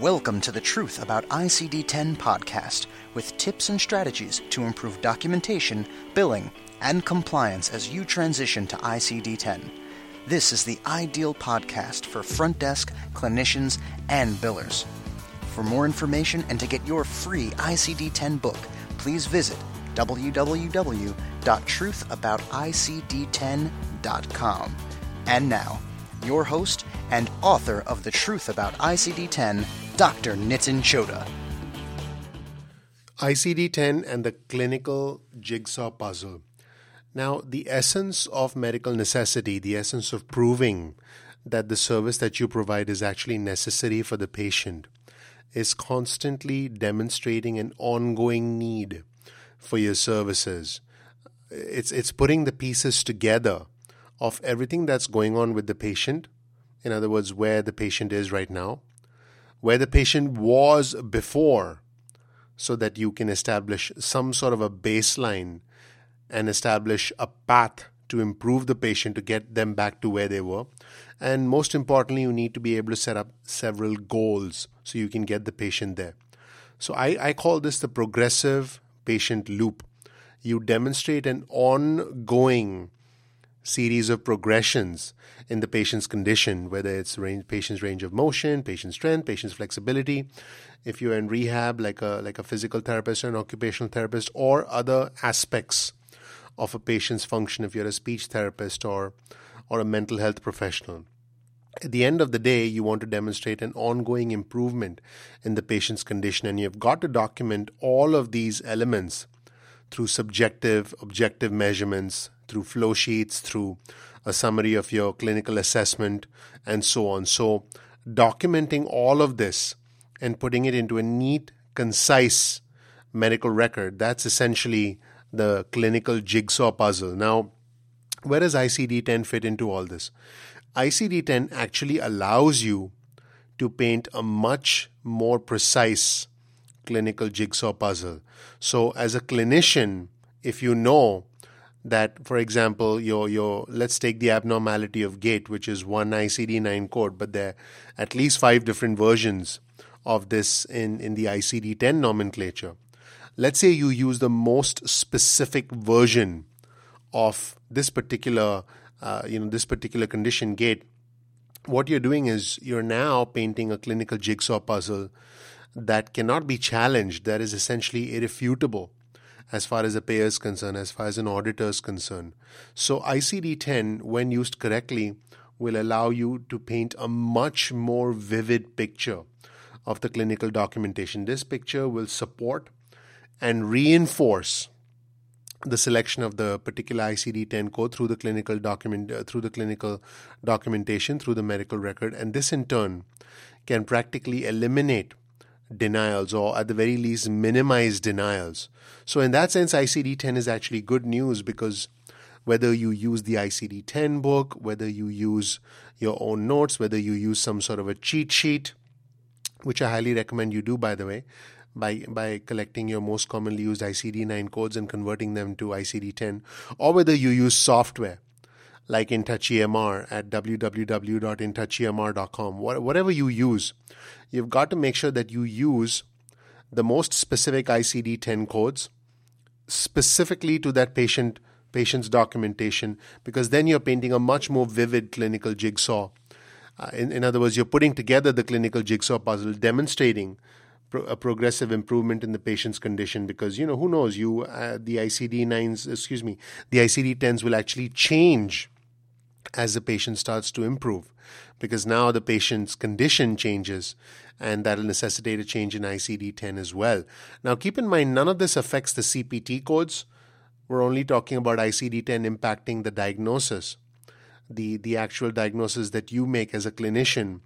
Welcome to the Truth About ICD 10 podcast with tips and strategies to improve documentation, billing, and compliance as you transition to ICD 10. This is the ideal podcast for front desk, clinicians, and billers. For more information and to get your free ICD 10 book, please visit www.truthabouticd10.com. And now, your host and author of The Truth About ICD 10, Dr. Nitin Chhoda. ICD 10 and the clinical jigsaw puzzle. Now, the essence of medical necessity, the essence of proving that the service that you provide is actually necessary for the patient, is constantly demonstrating an ongoing need for your services. It's, it's putting the pieces together of everything that's going on with the patient. In other words, where the patient is right now, where the patient was before, so that you can establish some sort of a baseline and establish a path to improve the patient to get them back to where they were. And most importantly, you need to be able to set up several goals so you can get the patient there. So I, I call this the progressive patient loop. You demonstrate an ongoing series of progressions in the patient's condition, whether it's range, patient's range of motion, patient strength, patient's flexibility. If you're in rehab, like a like a physical therapist or an occupational therapist, or other aspects of a patient's function, if you're a speech therapist or or a mental health professional. At the end of the day, you want to demonstrate an ongoing improvement in the patient's condition, and you've got to document all of these elements through subjective, objective measurements, through flow sheets, through a summary of your clinical assessment, and so on. So, documenting all of this and putting it into a neat, concise medical record, that's essentially the clinical jigsaw puzzle. Now, where does ICD 10 fit into all this? ICD 10 actually allows you to paint a much more precise clinical jigsaw puzzle. So, as a clinician, if you know that, for example, your your let's take the abnormality of gait, which is one ICD-9 code, but there are at least five different versions of this in in the ICD-10 nomenclature. Let's say you use the most specific version of this particular uh, you know this particular condition gait. What you're doing is you're now painting a clinical jigsaw puzzle that cannot be challenged. That is essentially irrefutable as far as a payer is concerned, as far as an auditor is concerned. So ICD 10, when used correctly, will allow you to paint a much more vivid picture of the clinical documentation. This picture will support and reinforce the selection of the particular ICD-10 code through the clinical document uh, through the clinical documentation through the medical record and this in turn can practically eliminate denials or at the very least minimize denials. So in that sense ICD-10 is actually good news because whether you use the ICD-10 book, whether you use your own notes, whether you use some sort of a cheat sheet, which I highly recommend you do by the way, by by collecting your most commonly used ICD-9 codes and converting them to ICD-10, or whether you use software like InTouch EMR at www.intouchemr.com. Whatever you use, you've got to make sure that you use the most specific ICD-10 codes specifically to that patient patient's documentation because then you're painting a much more vivid clinical jigsaw. Uh, in, in other words, you're putting together the clinical jigsaw puzzle, demonstrating a progressive improvement in the patient's condition because you know who knows you uh, the ICD 9s excuse me the ICD 10s will actually change as the patient starts to improve because now the patient's condition changes and that'll necessitate a change in ICD 10 as well. Now, keep in mind, none of this affects the CPT codes. We're only talking about ICD 10 impacting the diagnosis, the, the actual diagnosis that you make as a clinician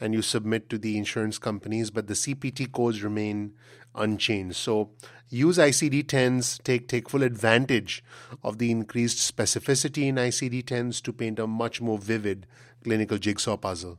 and you submit to the insurance companies, but the CPT codes remain unchanged. So use ICD-10s, take, take full advantage of the increased specificity in ICD-10s to paint a much more vivid clinical jigsaw puzzle.